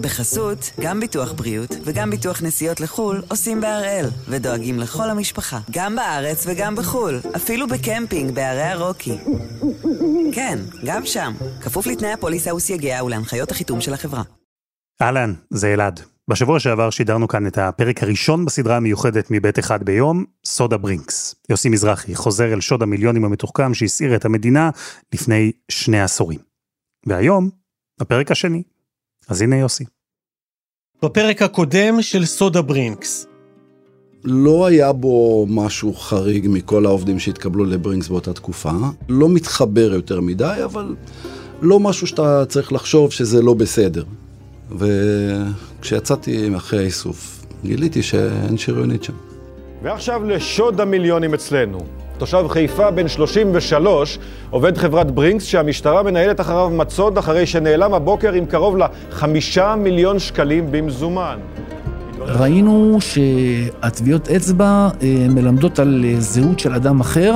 בחסות, גם ביטוח בריאות וגם ביטוח נסיעות לחו"ל עושים בהראל, ודואגים לכל המשפחה, גם בארץ וגם בחו"ל, אפילו בקמפינג בערי הרוקי. כן, גם שם, כפוף לתנאי הפוליסה וסייגיה ולהנחיות החיתום של החברה. אהלן, זה אלעד. בשבוע שעבר שידרנו כאן את הפרק הראשון בסדרה המיוחדת מבית אחד ביום, סודה ברינקס. יוסי מזרחי חוזר אל שוד המיליונים המתוחכם שהסעיר את המדינה לפני שני עשורים. והיום, הפרק השני. אז הנה יוסי. בפרק הקודם של סודה ברינקס. לא היה בו משהו חריג מכל העובדים שהתקבלו לברינקס באותה תקופה. לא מתחבר יותר מדי, אבל לא משהו שאתה צריך לחשוב שזה לא בסדר. וכשיצאתי אחרי האיסוף, גיליתי שאין שריונית שם. ועכשיו לשוד המיליונים אצלנו. תושב חיפה בן 33, עובד חברת ברינקס שהמשטרה מנהלת אחריו מצוד אחרי שנעלם הבוקר עם קרוב לחמישה מיליון שקלים במזומן. ראינו שהטביעות אצבע אה, מלמדות על אה, זהות של אדם אחר,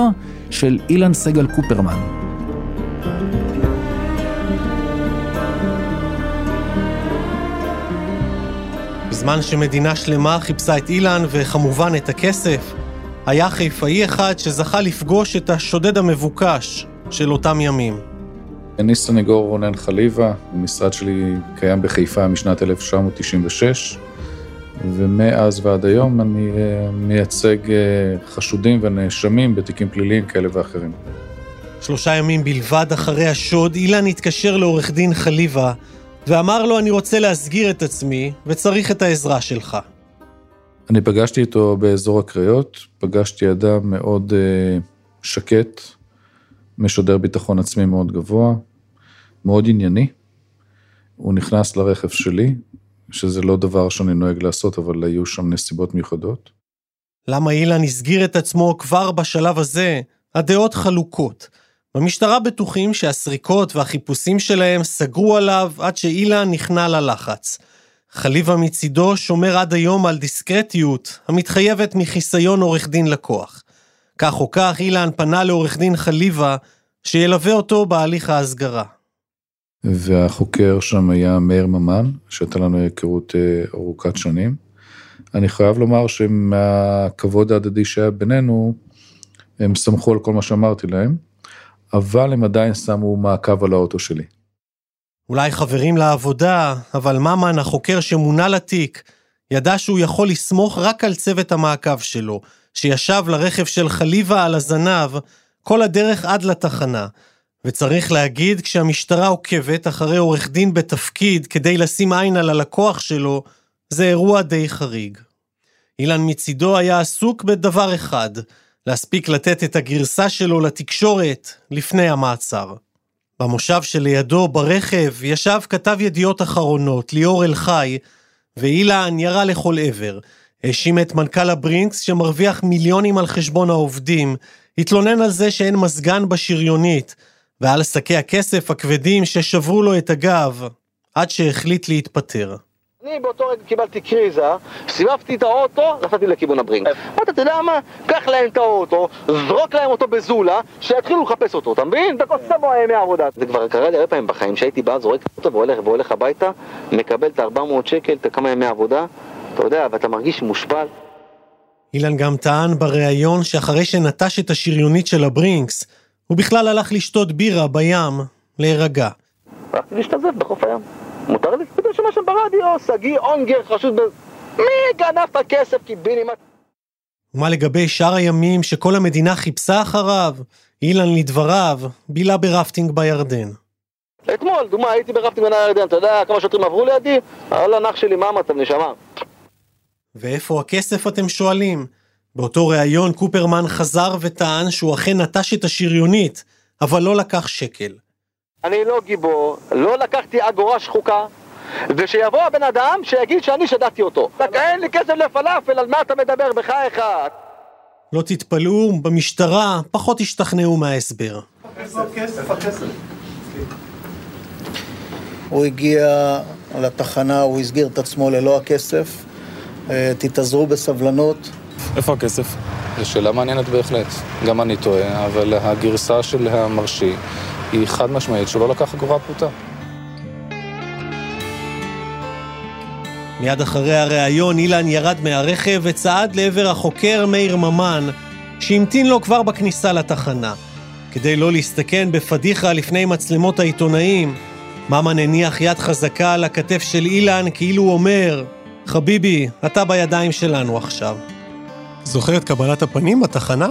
של אילן סגל קופרמן. בזמן שמדינה שלמה חיפשה את אילן וכמובן את הכסף, היה חיפאי אחד שזכה לפגוש את השודד המבוקש של אותם ימים. אני סנגור רונן חליבה, המשרד שלי קיים בחיפה משנת 1996, ומאז ועד היום אני אה, מייצג אה, חשודים ונאשמים בתיקים פליליים כאלה ואחרים. שלושה ימים בלבד אחרי השוד, אילן התקשר לעורך דין חליבה ואמר לו, אני רוצה להסגיר את עצמי וצריך את העזרה שלך. אני פגשתי איתו באזור הקריות, פגשתי אדם מאוד uh, שקט, משודר ביטחון עצמי מאוד גבוה, מאוד ענייני. הוא נכנס לרכב שלי, שזה לא דבר שאני נוהג לעשות, אבל היו שם נסיבות מיוחדות. למה אילן הסגיר את עצמו כבר בשלב הזה? הדעות חלוקות. במשטרה בטוחים שהסריקות והחיפושים שלהם סגרו עליו עד שאילן נכנע ללחץ. חליבה מצידו שומר עד היום על דיסקרטיות המתחייבת מחיסיון עורך דין לקוח. כך או כך, אילן פנה לעורך דין חליבה שילווה אותו בהליך ההסגרה. והחוקר שם היה מאיר ממן, שהייתה לנו היכרות אה, ארוכת שנים. אני חייב לומר שמהכבוד ההדדי שהיה בינינו, הם סמכו על כל מה שאמרתי להם, אבל הם עדיין שמו מעקב על האוטו שלי. אולי חברים לעבודה, אבל ממן, החוקר שמונה לתיק, ידע שהוא יכול לסמוך רק על צוות המעקב שלו, שישב לרכב של חליבה על הזנב כל הדרך עד לתחנה. וצריך להגיד, כשהמשטרה עוקבת אחרי עורך דין בתפקיד כדי לשים עין על הלקוח שלו, זה אירוע די חריג. אילן מצידו היה עסוק בדבר אחד, להספיק לתת את הגרסה שלו לתקשורת לפני המעצר. במושב שלידו, ברכב, ישב כתב ידיעות אחרונות, ליאור אלחי, ואילן ירה לכל עבר. האשים את מנכ"ל הברינקס שמרוויח מיליונים על חשבון העובדים, התלונן על זה שאין מזגן בשריונית, ועל שקי הכסף הכבדים ששברו לו את הגב, עד שהחליט להתפטר. אני באותו רגע קיבלתי קריזה, סיבבתי את האוטו, נסעתי לכיוון הברינק. אמרתי, אתה יודע מה? קח להם את האוטו, זרוק להם אותו בזולה, שיתחילו לחפש אותו, אתה מבין? אתה קוסם בו ימי עבודה. זה כבר קרה לי הרבה פעמים בחיים, שהייתי בא, זורק אותו והולך, והולך הביתה, מקבל את ה-400 שקל, את כמה ימי עבודה, אתה יודע, ואתה מרגיש מושפל. אילן גם טען בריאיון שאחרי שנטש את השריונית של הברינקס, הוא בכלל הלך לשתות בירה בים, להירגע. הלכתי להשתזף בחוף הים. מותר לי? שומע שם ברדיו, שגיא אונגר חשוד ב... מי גנב את הכסף קיבינימט? ומה לגבי שאר הימים שכל המדינה חיפשה אחריו? אילן לדבריו, בילה ברפטינג בירדן. אתמול, דוגמה, הייתי ברפטינג בנהר הירדן, אתה יודע כמה שוטרים עברו לידי? אהלן, אח שלי, מה המצב, נשמה? ואיפה הכסף אתם שואלים? באותו ריאיון קופרמן חזר וטען שהוא אכן נטש את השריונית, אבל לא לקח שקל. אני לא גיבור, לא לקחתי אגורה שחוקה, ושיבוא הבן אדם שיגיד שאני שדדתי אותו. רק אין לי כסף לפלאפל, על מה אתה מדבר בחייך? לא תתפלאו, במשטרה פחות השתכנעו מההסבר. הוא הגיע לתחנה, הוא הסגיר את עצמו ללא הכסף. אה, תתאזרו בסבלנות. איפה הכסף? זו שאלה מעניינת בהחלט. גם אני טועה, אבל הגרסה של המרשי היא חד משמעית שהוא לא לקח אגורה פרוטה. מיד אחרי הריאיון אילן ירד מהרכב וצעד לעבר החוקר מאיר ממן, שהמתין לו כבר בכניסה לתחנה. כדי לא להסתכן בפדיחה לפני מצלמות העיתונאים, ממן הניח יד חזקה על הכתף של אילן כאילו הוא אומר, חביבי, אתה בידיים שלנו עכשיו. זוכר את קבלת הפנים בתחנה?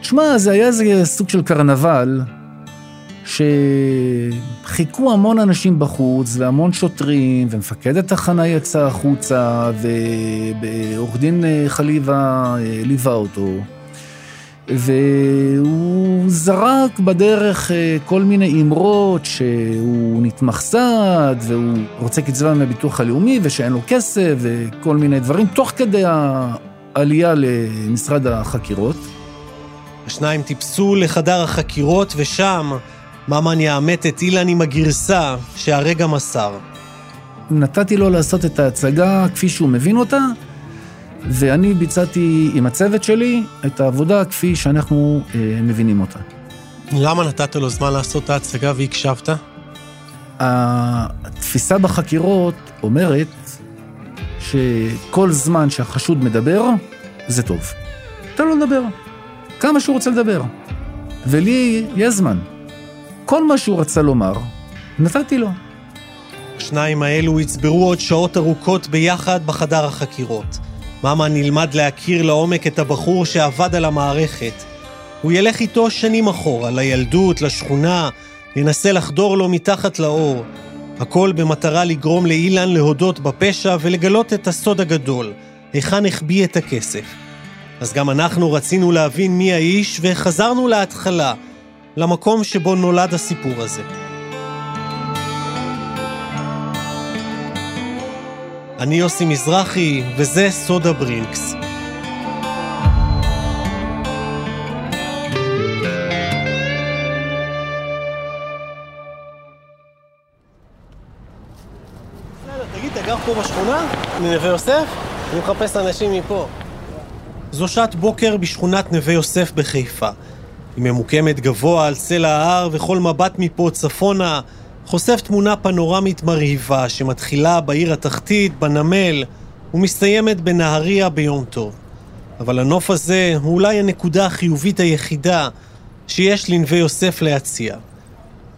תשמע, זה היה איזה סוג של קרנבל, שחיכו המון אנשים בחוץ, והמון שוטרים, ומפקד התחנה יצא החוצה, ועורך דין אה, חליבה אה, ליווה אותו. והוא זרק בדרך אה, כל מיני אמרות שהוא נתמך סעד, והוא רוצה קצבה מהביטוח הלאומי, ושאין לו כסף, וכל מיני דברים, תוך כדי העלייה למשרד החקירות. השניים טיפסו לחדר החקירות, ושם ממן יאמת את אילן עם הגרסה שהרגע מסר. נתתי לו לעשות את ההצגה כפי שהוא מבין אותה, ואני ביצעתי עם הצוות שלי את העבודה כפי שאנחנו אה, מבינים אותה. למה נתת לו זמן לעשות את ההצגה והקשבת? התפיסה בחקירות אומרת שכל זמן שהחשוד מדבר, זה טוב. תן לו לדבר, כמה שהוא רוצה לדבר. ולי יש זמן. כל מה שהוא רצה לומר, נתתי לו. השניים האלו יצברו עוד שעות ארוכות ביחד בחדר החקירות. מאמה נלמד להכיר לעומק את הבחור שעבד על המערכת. הוא ילך איתו שנים אחורה, לילדות, לשכונה, ינסה לחדור לו מתחת לאור. הכל במטרה לגרום לאילן להודות בפשע ולגלות את הסוד הגדול, היכן החביא את הכסף. אז גם אנחנו רצינו להבין מי האיש וחזרנו להתחלה, למקום שבו נולד הסיפור הזה. אני יוסי מזרחי, וזה סודה ברינקס. פה בשכונה? מנווה יוסף? אני מחפש אנשים מפה. זו שעת בוקר בשכונת נווה יוסף בחיפה. היא ממוקמת גבוה על צלע ההר, וכל מבט מפה צפונה חושף תמונה פנורמית מרהיבה שמתחילה בעיר התחתית, בנמל, ומסתיימת בנהריה ביום טוב. אבל הנוף הזה הוא אולי הנקודה החיובית היחידה שיש לנווה יוסף להציע.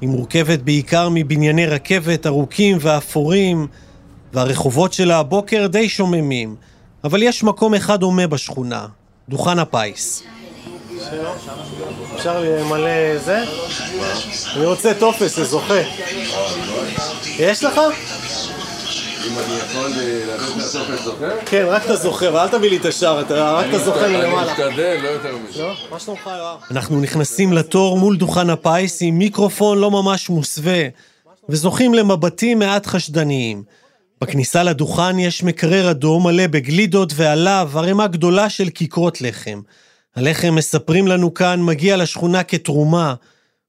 היא מורכבת בעיקר מבנייני רכבת ארוכים ואפורים, והרחובות שלה הבוקר די שוממים. אבל יש מקום אחד דומה בשכונה, דוכן הפיס. אפשר למלא זה? אני רוצה טופס לזוכה. יש לך? אם אני יכול לתת טופס זוכה? כן, רק את הזוכה, ואל תביא לי את השאר, רק את הזוכה מלמעלה. אני משתדל, לא יותר מזה. לא? מה שלומך, יואב? אנחנו נכנסים לתור מול דוכן הפיס עם מיקרופון לא ממש מוסווה, וזוכים למבטים מעט חשדניים. בכניסה לדוכן יש מקרר אדום מלא בגלידות ועליו ערימה גדולה של כיכרות לחם. הלחם, מספרים לנו כאן, מגיע לשכונה כתרומה,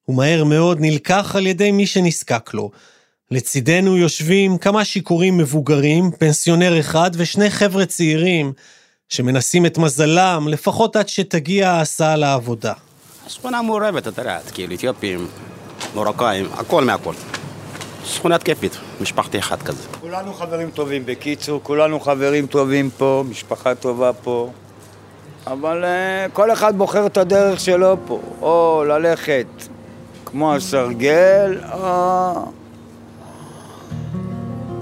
ומהר מאוד נלקח על ידי מי שנזקק לו. לצידנו יושבים כמה שיכורים מבוגרים, פנסיונר אחד ושני חבר'ה צעירים, שמנסים את מזלם, לפחות עד שתגיע ההסעה לעבודה. שכונה מעורבת, אתה יודע, כאילו אתיופים, מרוקאים, הכל מהכל. שכונה תקפית, משפחתי אחד כזה. כולנו חברים טובים, בקיצור, כולנו חברים טובים פה, משפחה טובה פה. אבל uh, כל אחד בוחר את הדרך שלו פה, או ללכת כמו הסרגל, או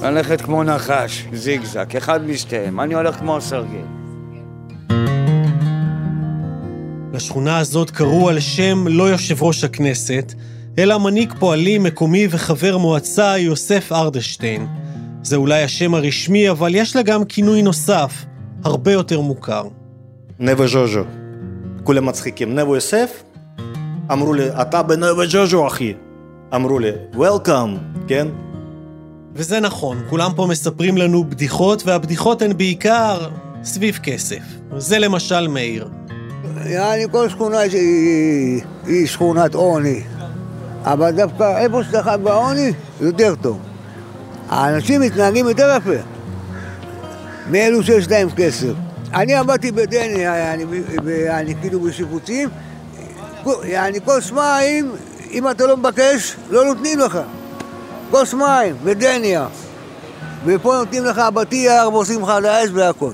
ללכת כמו נחש, זיגזג, אחד משתיהם. אני הולך כמו הסרגל. לשכונה הזאת קראו על שם לא יושב ראש הכנסת, אלא מנהיג פועלים מקומי וחבר מועצה יוסף ארדשטיין. זה אולי השם הרשמי, אבל יש לה גם כינוי נוסף, הרבה יותר מוכר. נווה ז'וז'ו. כולם מצחיקים. נווה יוסף? אמרו לי, אתה בנווה ז'וז'ו, אחי. אמרו לי, Welcome, כן? וזה נכון, כולם פה מספרים לנו בדיחות, והבדיחות הן בעיקר סביב כסף. זה למשל מאיר. יעני, כל שכונה היא, היא שכונת עוני. אבל דווקא איפה שאתה חי בעוני, יותר טוב. האנשים מתנהגים יותר יפה מאלו שיש להם כסף. אני עבדתי בדניה, אני, כאילו בשיפוצים, אני כוס מים, אם אתה לא מבקש, לא נותנים לך. כוס מים, בדניה. ופה נותנים לך בטיח ועושים לך על האש והכל.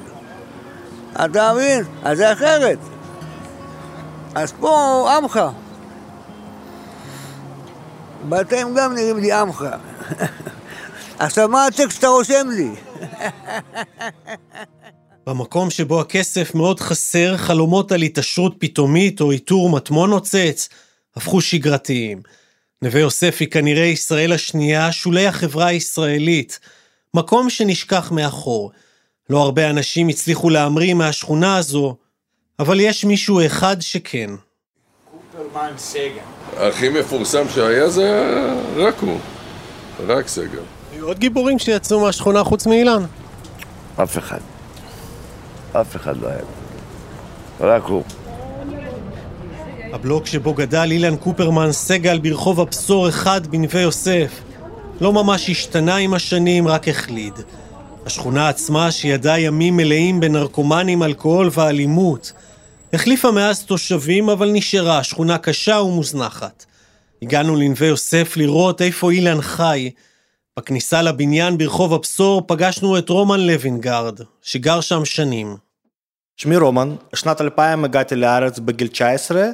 אתה מבין? אז זה אחרת. אז פה עמך. ואתם גם נראים לי עמך. עכשיו, מה הטקסט שאתה רושם לי? במקום שבו הכסף מאוד חסר, חלומות על התעשרות פתאומית או איתור מטמון נוצץ הפכו שגרתיים. נווה יוסף היא כנראה ישראל השנייה, שולי החברה הישראלית, מקום שנשכח מאחור. לא הרבה אנשים הצליחו להמריא מהשכונה הזו, אבל יש מישהו אחד שכן. קופרמן סגל. הכי מפורסם שהיה זה רק הוא, רק סגל. היו עוד גיבורים שיצאו מהשכונה חוץ מאילן? אף אחד. אף אחד לא היה. רק הוא. הבלוק שבו גדל אילן קופרמן סגל ברחוב הבשור אחד בנווה יוסף לא ממש השתנה עם השנים, רק החליד. השכונה עצמה, שידעה ימים מלאים בנרקומנים, אלכוהול ואלימות, החליפה מאז תושבים, אבל נשארה שכונה קשה ומוזנחת. הגענו לנווה יוסף לראות איפה אילן חי. בכניסה לבניין ברחוב הבשור פגשנו את רומן לוינגרד, שגר שם שנים. שמי רומן, שנת 2000 הגעתי לארץ בגיל 19,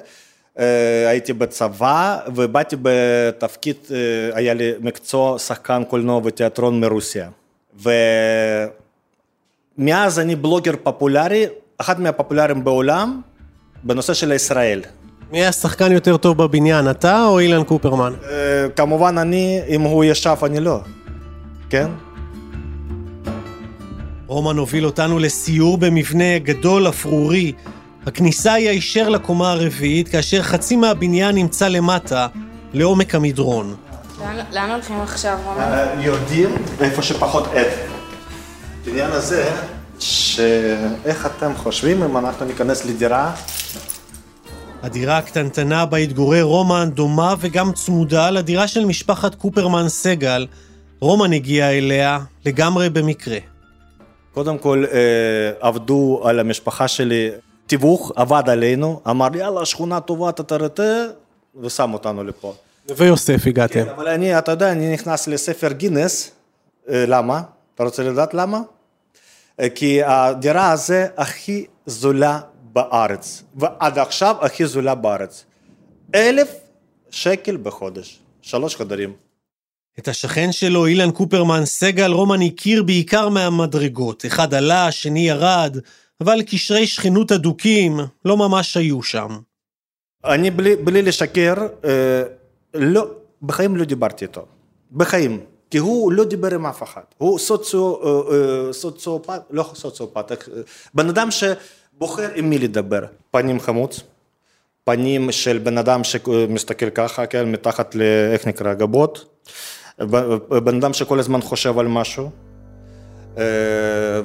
אה, הייתי בצבא ובאתי בתפקיד, אה, היה לי מקצוע שחקן קולנוע ותיאטרון מרוסיה. ומאז אני בלוגר פופולרי, אחד מהפופולריים בעולם, בנושא של ישראל. מי השחקן יותר טוב בבניין, אתה או אילן קופרמן? אה, כמובן אני, אם הוא ישב אני לא, כן? רומן הוביל אותנו לסיור במבנה גדול אפרורי. הכניסה היא הישר לקומה הרביעית, כאשר חצי מהבניין נמצא למטה, לעומק המדרון. לאן הולכים עכשיו, רומן? אה, יורדים איפה שפחות עד. בעניין הזה, שאיך אתם חושבים אם אנחנו ניכנס לדירה? הדירה הקטנטנה בה התגורר רומן דומה וגם צמודה לדירה של משפחת קופרמן סגל. רומן הגיע אליה לגמרי במקרה. קודם כל אה, עבדו על המשפחה שלי, תיווך עבד עלינו, אמר יאללה שכונה טובה טטרטה ושם אותנו לפה. נווה יוסף הגעתם. כן, אבל אני, אתה יודע, אני נכנס לספר גינס, אה, למה? אתה רוצה לדעת למה? אה, כי הדירה הזו הכי זולה בארץ, ועד עכשיו הכי זולה בארץ. אלף שקל בחודש, שלוש חדרים. את השכן שלו, אילן קופרמן סגל, רומן הכיר בעיקר מהמדרגות. אחד עלה, השני ירד, אבל קשרי שכנות הדוקים לא ממש היו שם. אני בלי, בלי לשקר, אה, לא, בחיים לא דיברתי איתו. בחיים. כי הוא לא דיבר עם אף אחד. הוא סוציו, אה, אה, סוציופט, לא סוציופט, אה, בן אדם שבוחר עם מי לדבר. פנים חמוץ, פנים של בן אדם שמסתכל ככה, כן, מתחת ל... איך נקרא? גבות. בן אדם שכל הזמן חושב על משהו.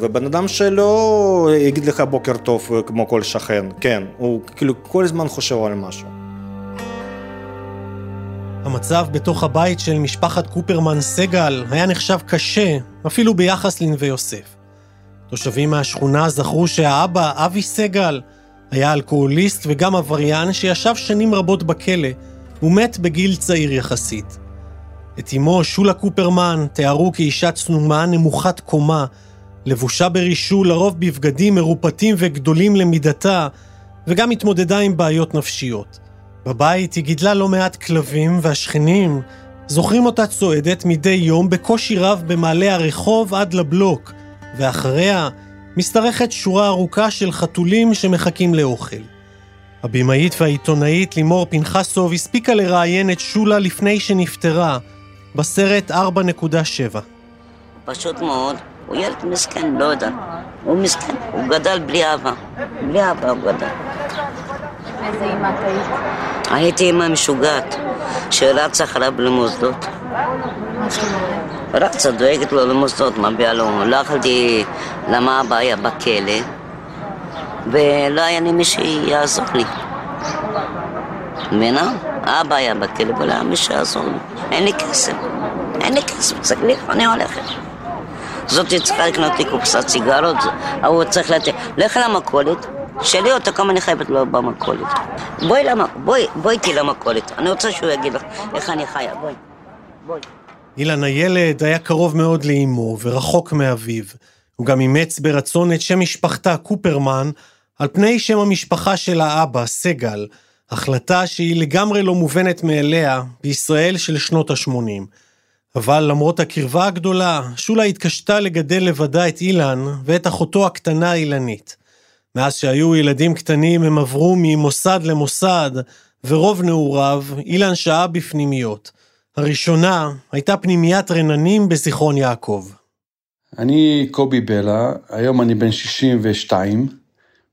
ובן אדם שלא יגיד לך בוקר טוב כמו כל שכן, כן, הוא כאילו כל הזמן חושב על משהו. המצב בתוך הבית של משפחת קופרמן סגל היה נחשב קשה, אפילו ביחס לנווה יוסף. תושבים מהשכונה זכרו שהאבא, אבי סגל, היה אלכוהוליסט וגם עבריין שישב שנים רבות בכלא, ומת בגיל צעיר יחסית. את אמו, שולה קופרמן, תיארו כאישה צנומה, נמוכת קומה, לבושה ברישול, לרוב בבגדים מרופטים וגדולים למידתה, וגם התמודדה עם בעיות נפשיות. בבית היא גידלה לא מעט כלבים, והשכנים זוכרים אותה צועדת מדי יום בקושי רב במעלה הרחוב עד לבלוק, ואחריה משתרכת שורה ארוכה של חתולים שמחכים לאוכל. הבמאית והעיתונאית לימור פנחסוב הספיקה לראיין את שולה לפני שנפטרה, בסרט 4.7. פשוט מאוד, הוא ילד מסכן, לא יודע. הוא מסכן, הוא גדל בלי אהבה. בלי אהבה הוא גדל. איזה אימא את היית? הייתי אימא משוגעת, שרצה אחריו למוסדות. רצה, דואגת לו למוסדות, מביאה לו. לא יכולתי, למה אבא היה בכלא, ולא היה לי מי שיעזור לי. מבינה? אבא היה בכלא ולא היה מי שיעזור לי. אין לי כסף. אין לי כסף, צריך לי לאן אני הולכת. זאתי צריכה לקנות לי קופסת סיגרות, ההוא צריך לתת, לך למכולת, שאלי אותה כמה אני חייבת לו במכולת. בואי, בואי איתי למכולת, אני רוצה שהוא יגיד לך איך אני חיה, בואי. בואי. אילן הילד היה קרוב מאוד לאימו ורחוק מאביו. הוא גם אימץ ברצון את שם משפחתה קופרמן על פני שם המשפחה של האבא, סגל, החלטה שהיא לגמרי לא מובנת מאליה בישראל של שנות ה-80. אבל למרות הקרבה הגדולה, שולה התקשתה לגדל לבדה את אילן ואת אחותו הקטנה אילנית. מאז שהיו ילדים קטנים הם עברו ממוסד למוסד, ורוב נעוריו אילן שהה בפנימיות. הראשונה הייתה פנימיית רננים בזיכרון יעקב. אני קובי בלה, היום אני בן 62.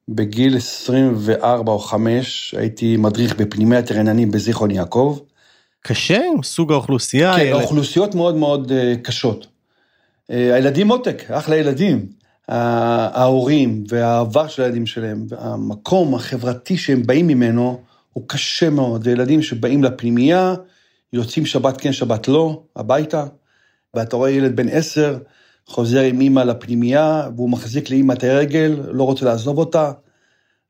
בגיל 24 או 5 הייתי מדריך בפנימיית רננים בזיכרון יעקב. קשה? סוג האוכלוסייה? כן, אלה- האוכלוסיות מאוד מאוד אה, קשות. אה, הילדים מותק, אחלה ילדים. ההורים והעבר של הילדים שלהם, המקום החברתי שהם באים ממנו, הוא קשה מאוד. זה ילדים שבאים לפנימייה, יוצאים שבת כן, שבת לא, הביתה, ואתה רואה ילד בן עשר, חוזר עם אימא לפנימייה, והוא מחזיק לאימא את הרגל, לא רוצה לעזוב אותה,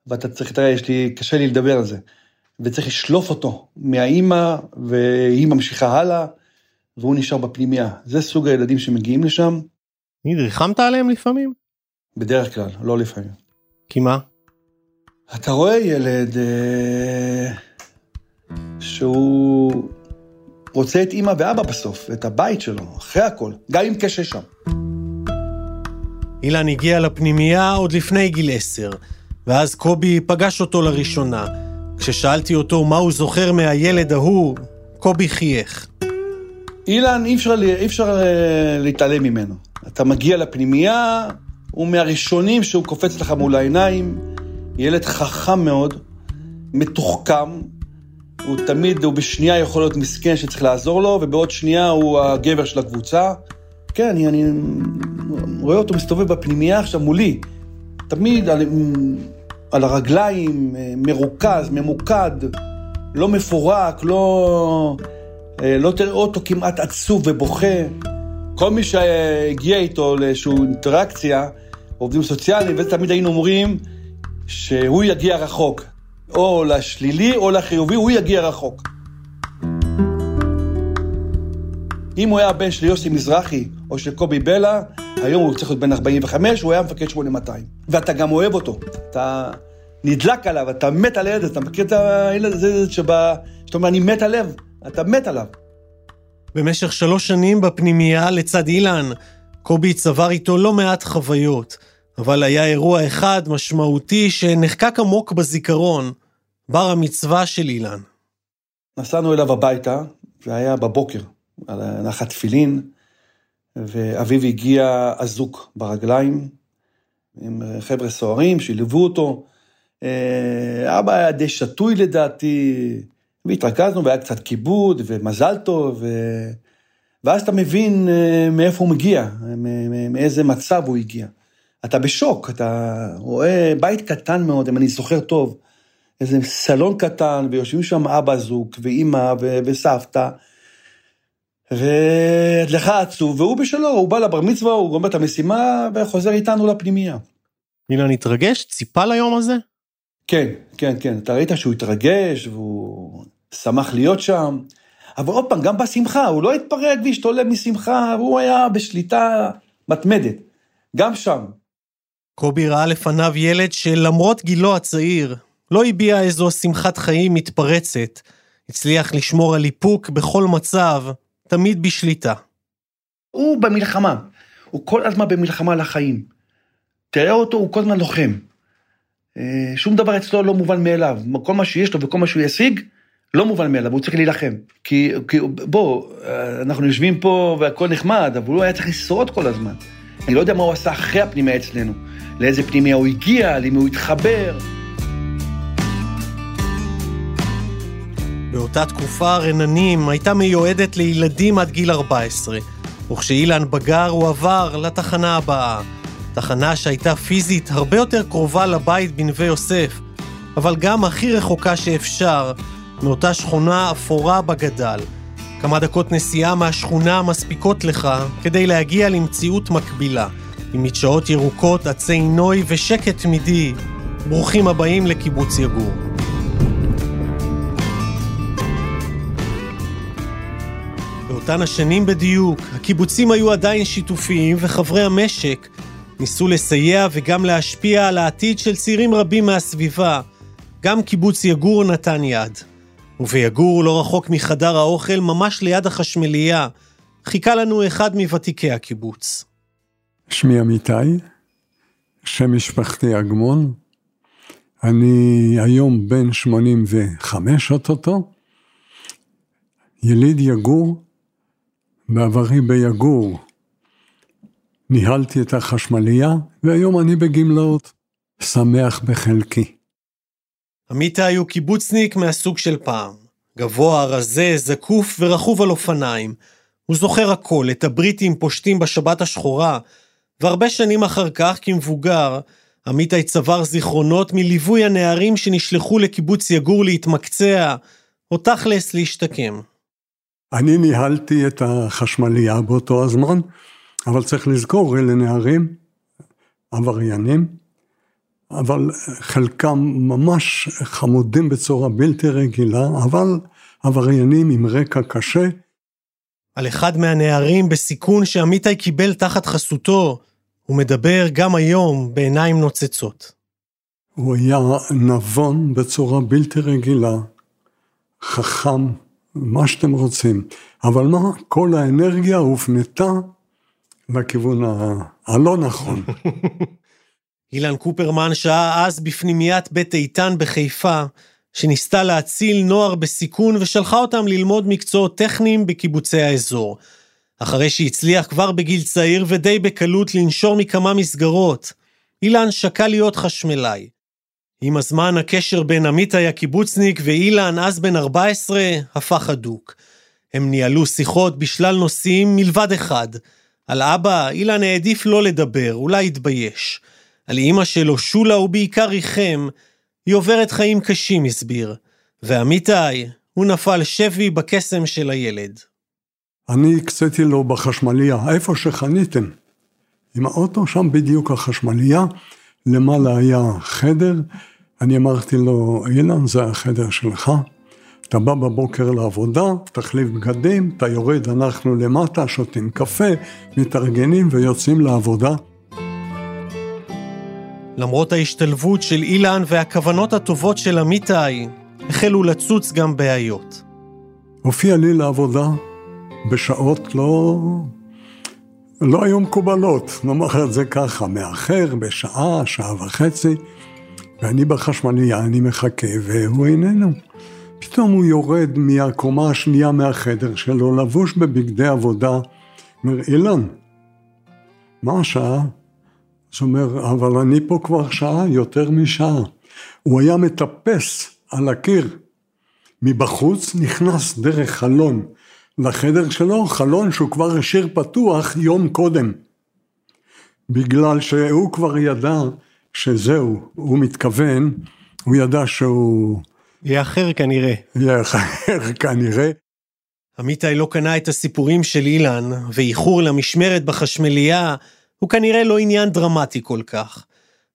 ואתה צריך, תראה, יש לי, קשה לי לדבר על זה. וצריך לשלוף אותו מהאימא, והיא ממשיכה הלאה, והוא נשאר בפנימייה. זה סוג הילדים שמגיעים לשם, תגיד, ריחמת עליהם לפעמים? בדרך כלל, לא לפעמים. כי מה? אתה רואה ילד אה, שהוא רוצה את אימא ואבא בסוף, את הבית שלו, אחרי הכל, גם אם קשה שם. אילן הגיע לפנימייה עוד לפני גיל עשר, ואז קובי פגש אותו לראשונה. כששאלתי אותו מה הוא זוכר מהילד ההוא, קובי חייך. אילן, אי אפשר, אי אפשר אה, להתעלם ממנו. אתה מגיע לפנימייה, הוא מהראשונים שהוא קופץ לך מול העיניים, ילד חכם מאוד, מתוחכם, הוא תמיד, הוא בשנייה יכול להיות מסכן שצריך לעזור לו, ובעוד שנייה הוא הגבר של הקבוצה. כן, אני, אני רואה אותו מסתובב בפנימייה עכשיו מולי, תמיד על, על הרגליים, מרוכז, ממוקד, לא מפורק, לא... לא תראה אותו כמעט עצוב ובוכה. כל מי שהגיע איתו לאיזושהי אינטראקציה, עובדים סוציאליים, ותמיד היינו אומרים שהוא יגיע רחוק. או לשלילי או לחיובי, הוא יגיע רחוק. אם הוא היה הבן של יוסי מזרחי או של קובי בלה, היום הוא צריך להיות בן 45, הוא היה מפקד 8200. ואתה גם אוהב אותו, אתה נדלק עליו, אתה מת על הילד, אתה מכיר את הילד הזה שבא, שאתה אומר, אני מת הלב, אתה מת עליו. במשך שלוש שנים בפנימייה לצד אילן, קובי צבר איתו לא מעט חוויות, אבל היה אירוע אחד משמעותי שנחקק עמוק בזיכרון, בר המצווה של אילן. נסענו אליו הביתה, זה היה בבוקר, על נחת תפילין, ואביו הגיע אזוק ברגליים, עם חבר'ה סוהרים שליוו אותו. אבא היה די שתוי לדעתי, והתרכזנו והיה קצת כיבוד ומזל טוב, ו... ואז אתה מבין מאיפה הוא מגיע, מאיזה מצב הוא הגיע. אתה בשוק, אתה רואה בית קטן מאוד, אם אני זוכר טוב, איזה סלון קטן, ויושבים שם אבא זוג, ואימא ו- וסבתא, ולך עצוב, והוא בשלו, הוא בא לבר מצווה, הוא גומר את המשימה, וחוזר איתנו לפנימייה. אילן התרגש? ציפה ליום הזה? כן, כן, כן. אתה ראית שהוא התרגש, והוא שמח להיות שם. אבל עוד פעם, גם בשמחה, הוא לא התפרק והשתולל משמחה, והוא היה בשליטה מתמדת. גם שם. קובי ראה לפניו ילד שלמרות גילו הצעיר, לא הביע איזו שמחת חיים מתפרצת, הצליח לשמור על איפוק בכל מצב, תמיד בשליטה. הוא במלחמה, הוא כל הזמן במלחמה לחיים. תראה אותו, הוא כל הזמן לוחם. שום דבר אצלו לא מובן מאליו. כל מה שיש לו וכל מה שהוא ישיג, לא מובן מאליו, הוא צריך להילחם. כי, כי בוא, אנחנו יושבים פה והכל נחמד, אבל הוא היה צריך לשרוד כל הזמן. אני לא יודע מה הוא עשה אחרי הפנימיה אצלנו. לאיזה פנימיה הוא הגיע, למי הוא התחבר. באותה תקופה רננים הייתה מיועדת לילדים עד גיל 14, וכשאילן בגר הוא עבר לתחנה הבאה, תחנה שהייתה פיזית הרבה יותר קרובה לבית בנווה יוסף, אבל גם הכי רחוקה שאפשר, מאותה שכונה אפורה בגדל. כמה דקות נסיעה מהשכונה מספיקות לך כדי להגיע למציאות מקבילה, עם מדשאות ירוקות, עצי נוי ושקט תמידי. ברוכים הבאים לקיבוץ יגור. באותן השנים בדיוק, הקיבוצים היו עדיין שיתופיים וחברי המשק ניסו לסייע וגם להשפיע על העתיד של צעירים רבים מהסביבה. גם קיבוץ יגור נתן יד. וביגור, לא רחוק מחדר האוכל, ממש ליד החשמלייה, חיכה לנו אחד מוותיקי הקיבוץ. שמי אמיתי, שם משפחתי אגמון. אני היום בן 85 אוטוטו, יליד יגור, בעברי ביגור ניהלתי את החשמלייה, והיום אני בגמלאות, שמח בחלקי. עמיתי הוא קיבוצניק מהסוג של פעם. גבוה, רזה, זקוף ורכוב על אופניים. הוא זוכר הכל, את הבריטים פושטים בשבת השחורה, והרבה שנים אחר כך, כמבוגר, עמיתי צבר זיכרונות מליווי הנערים שנשלחו לקיבוץ יגור להתמקצע, או תכלס להשתקם. אני ניהלתי את החשמלייה באותו הזמן, אבל צריך לזכור, אלה נערים עבריינים, אבל חלקם ממש חמודים בצורה בלתי רגילה, אבל עבריינים עם רקע קשה. על אחד מהנערים בסיכון שעמיתי קיבל תחת חסותו, הוא מדבר גם היום בעיניים נוצצות. הוא היה נבון בצורה בלתי רגילה, חכם, מה שאתם רוצים. אבל מה, כל האנרגיה הופנתה לכיוון ה... הלא נכון. אילן קופרמן שהה אז בפנימיית בית איתן בחיפה, שניסתה להציל נוער בסיכון ושלחה אותם ללמוד מקצועות טכניים בקיבוצי האזור. אחרי שהצליח כבר בגיל צעיר ודי בקלות לנשור מכמה מסגרות, אילן שקל להיות חשמלאי. עם הזמן הקשר בין עמיתי הקיבוצניק ואילן, אז בן 14, הפך הדוק. הם ניהלו שיחות בשלל נושאים מלבד אחד. על אבא, אילן העדיף לא לדבר, אולי התבייש. על אמא שלו, שולה, הוא בעיקר ריחם. היא עוברת חיים קשים, הסביר. ועמיתי, הוא נפל שבי בקסם של הילד. אני הקציתי לו בחשמליה, איפה שחניתם. עם האוטו, שם בדיוק החשמליה, למעלה היה חדר, אני אמרתי לו, אילן, זה החדר שלך, אתה בא בבוקר לעבודה, תחליף בגדים, אתה יורד, אנחנו למטה, שותים קפה, מתארגנים ויוצאים לעבודה. למרות ההשתלבות של אילן והכוונות הטובות של עמיתי, החלו לצוץ גם בעיות. הופיע לי לעבודה בשעות לא... לא היו מקובלות, נאמר את זה ככה, מאחר בשעה, שעה וחצי, ואני בחשמליה, אני מחכה, והוא איננו. פתאום הוא יורד מהקומה השנייה מהחדר שלו, לבוש בבגדי עבודה, אומר, אילן, מה השעה? אז הוא אומר, אבל אני פה כבר שעה, יותר משעה. הוא היה מטפס על הקיר. מבחוץ נכנס דרך חלון לחדר שלו, חלון שהוא כבר השאיר פתוח יום קודם. בגלל שהוא כבר ידע שזהו, הוא מתכוון, הוא ידע שהוא... יהיה אחר כנראה. יהיה אחר כנראה. עמיתי לא קנה את הסיפורים של אילן, ואיחור למשמרת בחשמלייה הוא כנראה לא עניין דרמטי כל כך.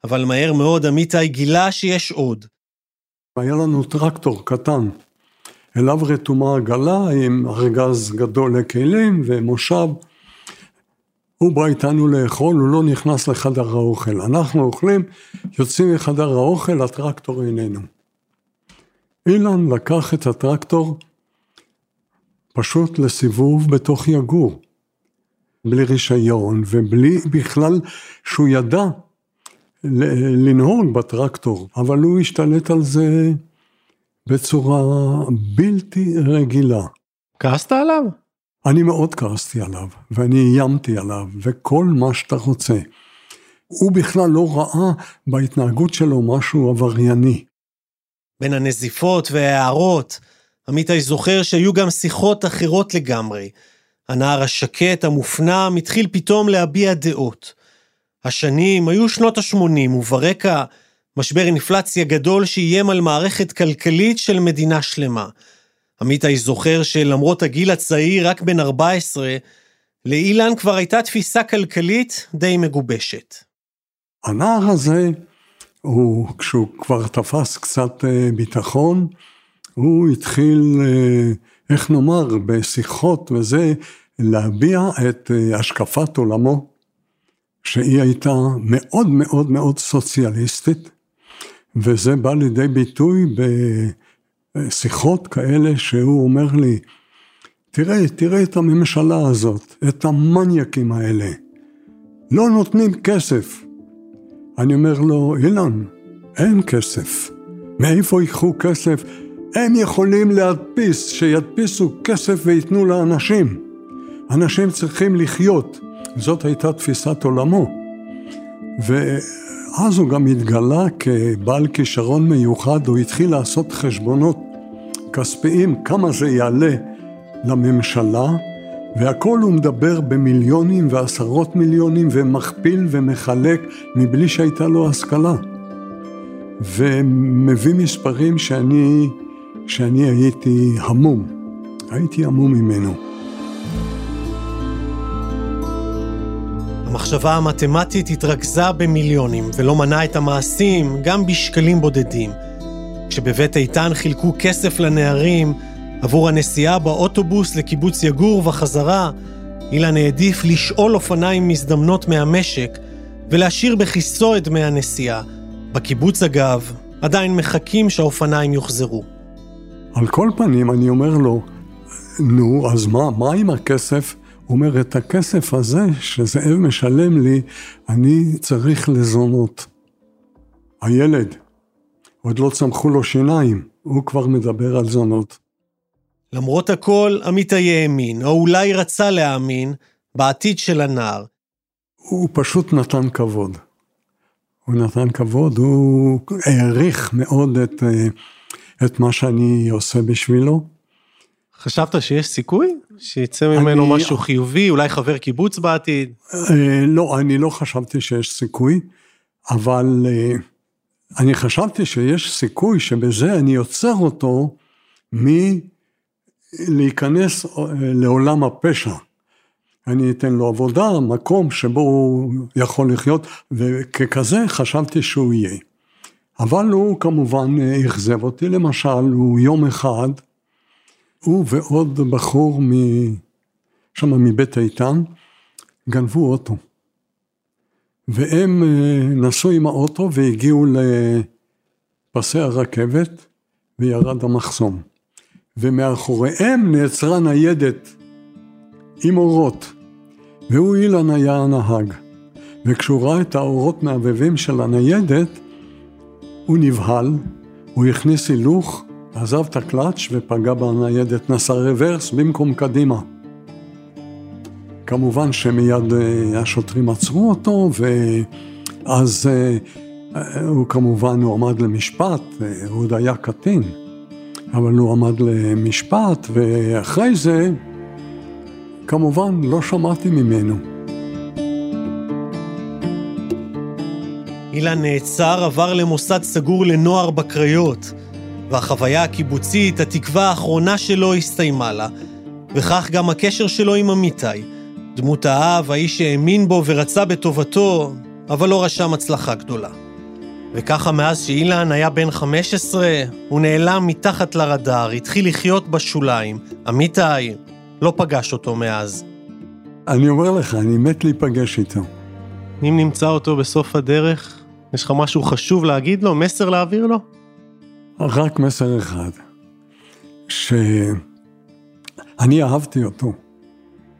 אבל מהר מאוד עמיתי גילה שיש עוד. היה לנו טרקטור קטן, אליו רתומה עגלה עם ארגז גדול לכלים ומושב. הוא בא איתנו לאכול, הוא לא נכנס לחדר האוכל. אנחנו אוכלים, יוצאים מחדר האוכל, הטרקטור איננו. אילן לקח את הטרקטור פשוט לסיבוב בתוך יגור, בלי רישיון ובלי בכלל שהוא ידע לנהוג בטרקטור, אבל הוא השתלט על זה בצורה בלתי רגילה. כעסת עליו? אני מאוד כעסתי עליו, ואני איימתי עליו, וכל מה שאתה רוצה. הוא בכלל לא ראה בהתנהגות שלו משהו עברייני. בין הנזיפות וההערות, עמיתי זוכר שהיו גם שיחות אחרות לגמרי. הנער השקט, המופנם, התחיל פתאום להביע דעות. השנים היו שנות ה-80, וברקע משבר אינפלציה גדול שאיים על מערכת כלכלית של מדינה שלמה. עמיתי זוכר שלמרות הגיל הצעיר, רק בן 14, לאילן כבר הייתה תפיסה כלכלית די מגובשת. הנער הזה, הוא, כשהוא כבר תפס קצת אה, ביטחון, הוא התחיל אה, איך נאמר, בשיחות וזה, להביע את אה, השקפת עולמו, שהיא הייתה מאוד מאוד מאוד סוציאליסטית, וזה בא לידי ביטוי בשיחות כאלה שהוא אומר לי, תראה, תראה את הממשלה הזאת, את המניאקים האלה, לא נותנים כסף. אני אומר לו, אילן, אין כסף. מאיפה ייקחו כסף? הם יכולים להדפיס, שידפיסו כסף וייתנו לאנשים. אנשים צריכים לחיות. זאת הייתה תפיסת עולמו. ואז הוא גם התגלה כבעל כישרון מיוחד, הוא התחיל לעשות חשבונות כספיים, כמה זה יעלה לממשלה, והכל הוא מדבר במיליונים ועשרות מיליונים ומכפיל ומחלק מבלי שהייתה לו השכלה. ומביא מספרים שאני, שאני הייתי המום, הייתי המום ממנו. המחשבה המתמטית התרכזה במיליונים ולא מנעה את המעשים גם בשקלים בודדים. כשבבית איתן חילקו כסף לנערים עבור הנסיעה באוטובוס לקיבוץ יגור וחזרה, אילן העדיף לשאול אופניים מזדמנות מהמשק ולהשאיר בכיסו את דמי הנסיעה. בקיבוץ אגב, עדיין מחכים שהאופניים יוחזרו. על כל פנים, אני אומר לו, נו, אז מה, מה עם הכסף? הוא אומר, את הכסף הזה שזאב משלם לי, אני צריך לזונות. הילד, עוד לא צמחו לו שיניים, הוא כבר מדבר על זונות. למרות הכל, עמיתי האמין, או אולי רצה להאמין, בעתיד של הנער. הוא פשוט נתן כבוד. הוא נתן כבוד, הוא העריך מאוד את, אה, את מה שאני עושה בשבילו. חשבת שיש סיכוי? שיצא ממנו אני... משהו חיובי, אולי חבר קיבוץ בעתיד? אה, לא, אני לא חשבתי שיש סיכוי, אבל אה, אני חשבתי שיש סיכוי שבזה אני עוצר אותו מלהיכנס לעולם הפשע. אני אתן לו עבודה, מקום שבו הוא יכול לחיות, וככזה חשבתי שהוא יהיה. אבל הוא כמובן אכזב אותי, למשל, הוא יום אחד, הוא ועוד בחור מ... שם מבית איתן, גנבו אוטו. והם אה, נסעו עם האוטו והגיעו לפסי הרכבת וירד המחסום. ומאחוריהם נעצרה ניידת עם אורות. והוא אילן היה הנהג. וכשהוא ראה את האורות מהבהבים של הניידת, הוא נבהל, הוא הכניס הילוך, עזב את הקלאץ' ופגע בניידת, נסע רוורס במקום קדימה. כמובן שמיד אה, השוטרים עצרו אותו, ואז אה, הוא כמובן הועמד למשפט, אה, הוא עוד היה קטין, אבל הוא עמד למשפט, ואחרי זה כמובן, לא שמעתי ממנו. אילן נעצר, עבר למוסד סגור לנוער בקריות, והחוויה הקיבוצית, התקווה האחרונה שלו, הסתיימה לה, וכך גם הקשר שלו עם אמיתי, דמות האב, האיש שהאמין בו ורצה בטובתו, אבל לא רשם הצלחה גדולה. וככה מאז שאילן היה בן 15, הוא נעלם מתחת לרדאר, התחיל לחיות בשוליים. אמיתי, לא פגש אותו מאז. אני אומר לך, אני מת להיפגש איתו. אם נמצא אותו בסוף הדרך, יש לך משהו חשוב להגיד לו? מסר להעביר לו? רק מסר אחד, שאני אהבתי אותו,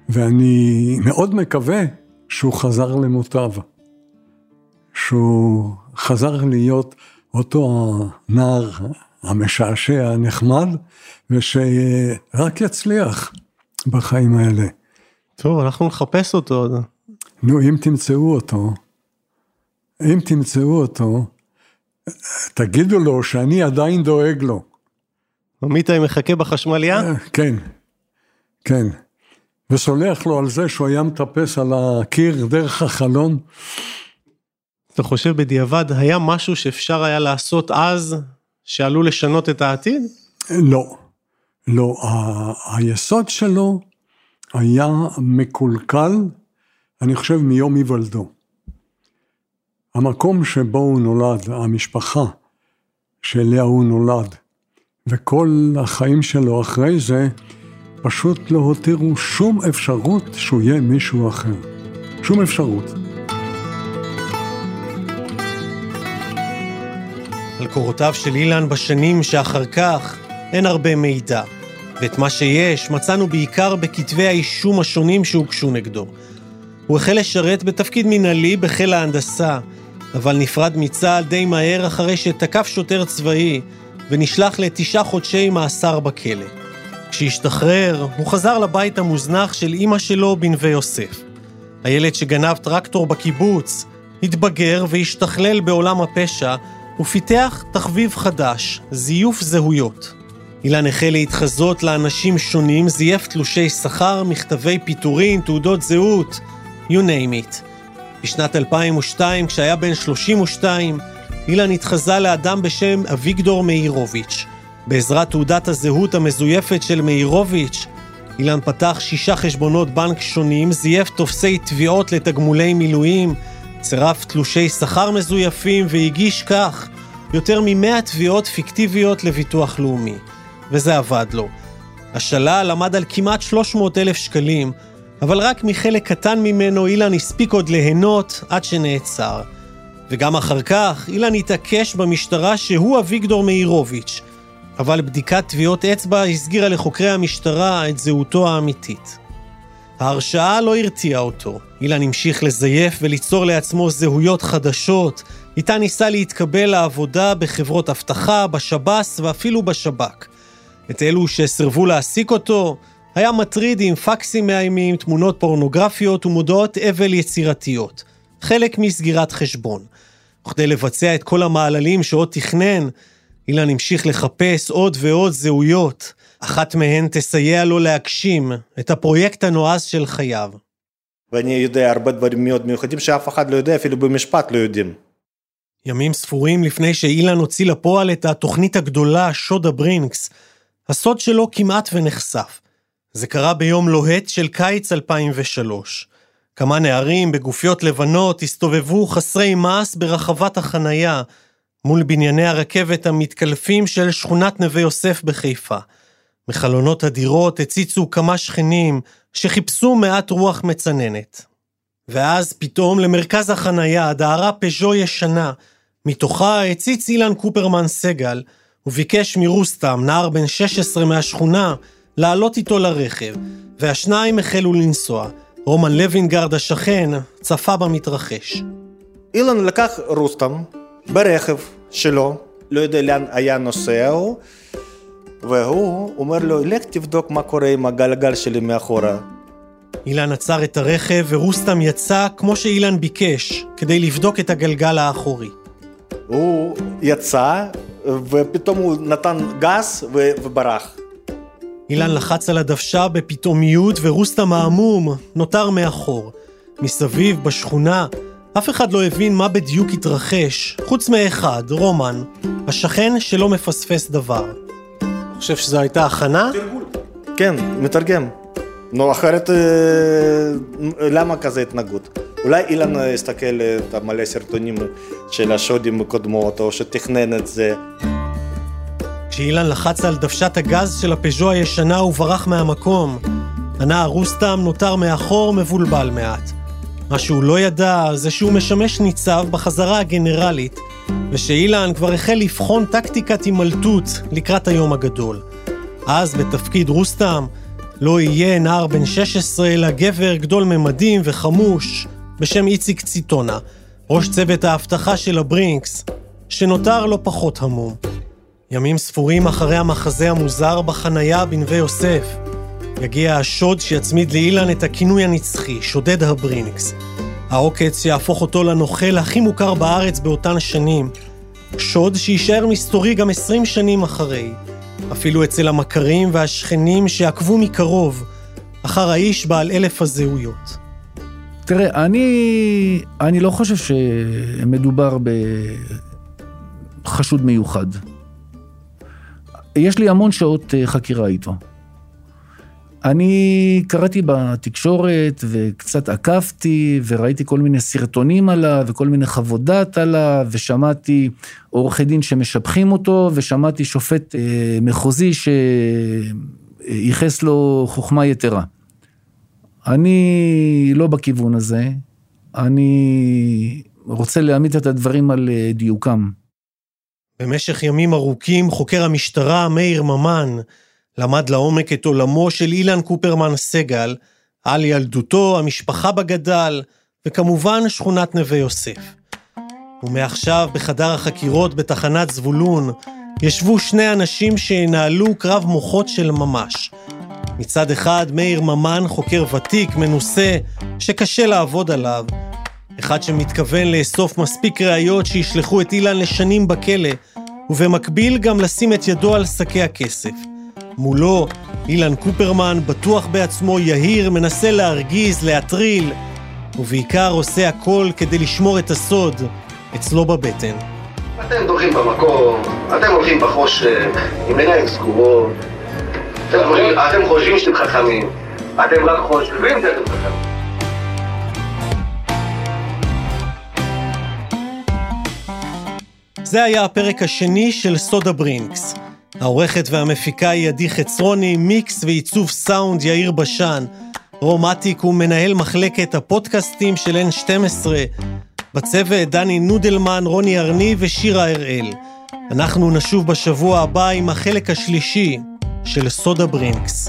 ואני מאוד מקווה שהוא חזר למוטב, שהוא חזר להיות אותו הנער המשעשע, הנחמד, ושרק יצליח. בחיים האלה. טוב, אנחנו נחפש אותו. נו, אם תמצאו אותו, אם תמצאו אותו, תגידו לו שאני עדיין דואג לו. עמיתי מחכה בחשמליה? אה, כן, כן. וסולח לו על זה שהוא היה מטפס על הקיר דרך החלון. אתה חושב בדיעבד, היה משהו שאפשר היה לעשות אז, שעלול לשנות את העתיד? לא. לא, ה- היסוד שלו היה מקולקל, אני חושב, מיום היוולדו. המקום שבו הוא נולד, המשפחה שאליה הוא נולד, וכל החיים שלו אחרי זה, פשוט לא הותירו שום אפשרות שהוא יהיה מישהו אחר. שום אפשרות. על קורותיו של אילן בשנים שאחר כך אין הרבה מידע, ואת מה שיש מצאנו בעיקר בכתבי האישום השונים שהוגשו נגדו. הוא החל לשרת בתפקיד מנהלי בחיל ההנדסה, אבל נפרד מצה"ל די מהר אחרי שתקף שוטר צבאי ונשלח לתשעה חודשי מאסר בכלא. כשהשתחרר, הוא חזר לבית המוזנח של אימא שלו בנווה יוסף. הילד שגנב טרקטור בקיבוץ התבגר והשתכלל בעולם הפשע ופיתח תחביב חדש, זיוף זהויות. אילן החל להתחזות לאנשים שונים, זייף תלושי שכר, מכתבי פיטורין, תעודות זהות, you name it. בשנת 2002, כשהיה בן 32, אילן התחזה לאדם בשם אביגדור מאירוביץ'. בעזרת תעודת הזהות המזויפת של מאירוביץ', אילן פתח שישה חשבונות בנק שונים, זייף טופסי תביעות לתגמולי מילואים, צירף תלושי שכר מזויפים והגיש כך יותר מ-100 תביעות פיקטיביות לביטוח לאומי. וזה עבד לו. השלל עמד על כמעט 300 אלף שקלים, אבל רק מחלק קטן ממנו אילן הספיק עוד ליהנות עד שנעצר. וגם אחר כך, אילן התעקש במשטרה שהוא אביגדור מאירוביץ', אבל בדיקת טביעות אצבע הסגירה לחוקרי המשטרה את זהותו האמיתית. ההרשעה לא הרתיעה אותו. אילן המשיך לזייף וליצור לעצמו זהויות חדשות, איתה ניסה להתקבל לעבודה בחברות אבטחה, בשב"ס ואפילו בשב"כ. את אלו שסירבו להעסיק אותו, היה מטריד עם פקסים מאיימים, תמונות פורנוגרפיות ומודעות אבל יצירתיות. חלק מסגירת חשבון. וכדי לבצע את כל המעללים שעוד תכנן, אילן המשיך לחפש עוד ועוד זהויות. אחת מהן תסייע לו להגשים את הפרויקט הנועז של חייו. ואני יודע הרבה דברים מאוד מיוחדים שאף אחד לא יודע, אפילו במשפט לא יודעים. ימים ספורים לפני שאילן הוציא לפועל את התוכנית הגדולה, שוד הברינקס, הסוד שלו כמעט ונחשף. זה קרה ביום לוהט של קיץ 2003. כמה נערים בגופיות לבנות הסתובבו חסרי מעש ברחבת החנייה, מול בנייני הרכבת המתקלפים של שכונת נווה יוסף בחיפה. מחלונות הדירות הציצו כמה שכנים שחיפשו מעט רוח מצננת. ואז פתאום למרכז החנייה דהרה פז'ו ישנה, מתוכה הציץ אילן קופרמן סגל, וביקש מרוסטם, נער בן 16 מהשכונה, לעלות איתו לרכב, והשניים החלו לנסוע. רומן לוינגרד השכן צפה במתרחש. אילן לקח רוסטם ברכב שלו, לא יודע לאן היה נוסע הוא, והוא אומר לו, לך תבדוק מה קורה עם הגלגל שלי מאחורה. אילן עצר את הרכב ורוסטם יצא כמו שאילן ביקש, כדי לבדוק את הגלגל האחורי. הוא יצא, ופתאום הוא נתן גז ו- וברח. אילן לחץ על הדוושה בפתאומיות ורוסטם העמום נותר מאחור. מסביב, בשכונה, אף אחד לא הבין מה בדיוק התרחש, חוץ מאחד, רומן, השכן שלא מפספס דבר. חושב שזו הייתה הכנה? כן, מתרגם. נו, אחרת, אה, למה כזה התנהגות? אולי אילן הסתכל את המלא סרטונים של השודים הקודמות, או שתכנן את זה. כשאילן לחץ על דוושת הגז של הפז'ו הישנה הוא ברח מהמקום. הנער רוסטם נותר מאחור מבולבל מעט. מה שהוא לא ידע זה שהוא משמש ניצב בחזרה הגנרלית, ושאילן כבר החל לבחון טקטיקת הימלטות לקראת היום הגדול. אז בתפקיד רוסטם לא יהיה נער בן 16 אלא גבר גדול ממדים וחמוש בשם איציק ציטונה, ראש צוות האבטחה של הברינקס, שנותר לא פחות המום. ימים ספורים אחרי המחזה המוזר בחנייה בנווה יוסף, יגיע השוד שיצמיד לאילן את הכינוי הנצחי, שודד הברינקס. העוקץ שיהפוך אותו לנוכל הכי מוכר בארץ באותן שנים. שוד שיישאר מסתורי גם עשרים שנים אחרי. אפילו אצל המכרים והשכנים שעקבו מקרוב אחר האיש בעל אלף הזהויות. תראה, אני, אני לא חושב שמדובר בחשוד מיוחד. יש לי המון שעות אה, חקירה איתו. אני קראתי בתקשורת וקצת עקבתי וראיתי כל מיני סרטונים עליו וכל מיני חוות דעת עליו ושמעתי עורכי דין שמשבחים אותו ושמעתי שופט אה, מחוזי ייחס לו חוכמה יתרה. אני לא בכיוון הזה, אני רוצה להעמיד את הדברים על אה, דיוקם. במשך ימים ארוכים חוקר המשטרה מאיר ממן למד לעומק את עולמו של אילן קופרמן סגל, על ילדותו, המשפחה בגדל, וכמובן שכונת נווה יוסף. ומעכשיו בחדר החקירות בתחנת זבולון ישבו שני אנשים שינהלו קרב מוחות של ממש. מצד אחד מאיר ממן, חוקר ותיק, מנוסה, שקשה לעבוד עליו. אחד שמתכוון לאסוף מספיק ראיות שישלחו את אילן לשנים בכלא, ובמקביל גם לשים את ידו על שקי הכסף. מולו, אילן קופרמן, בטוח בעצמו, יהיר, מנסה להרגיז, להטריל, ובעיקר עושה הכל כדי לשמור את הסוד אצלו בבטן. אתם דורכים במקום, אתם הולכים בחושך, עם עיניים סגורות. אתם חושבים- אתם חושבים שאתם חכמים. אתם רק חושבים שאתם חכמים. זה היה הפרק השני של סודה ברינקס. העורכת והמפיקה היא עדי חצרוני, מיקס ועיצוב סאונד יאיר בשן. רומטיק הוא מנהל מחלקת הפודקאסטים של N12. בצוות דני נודלמן, רוני ארני ושירה הראל. אנחנו נשוב בשבוע הבא עם החלק השלישי של סודה ברינקס.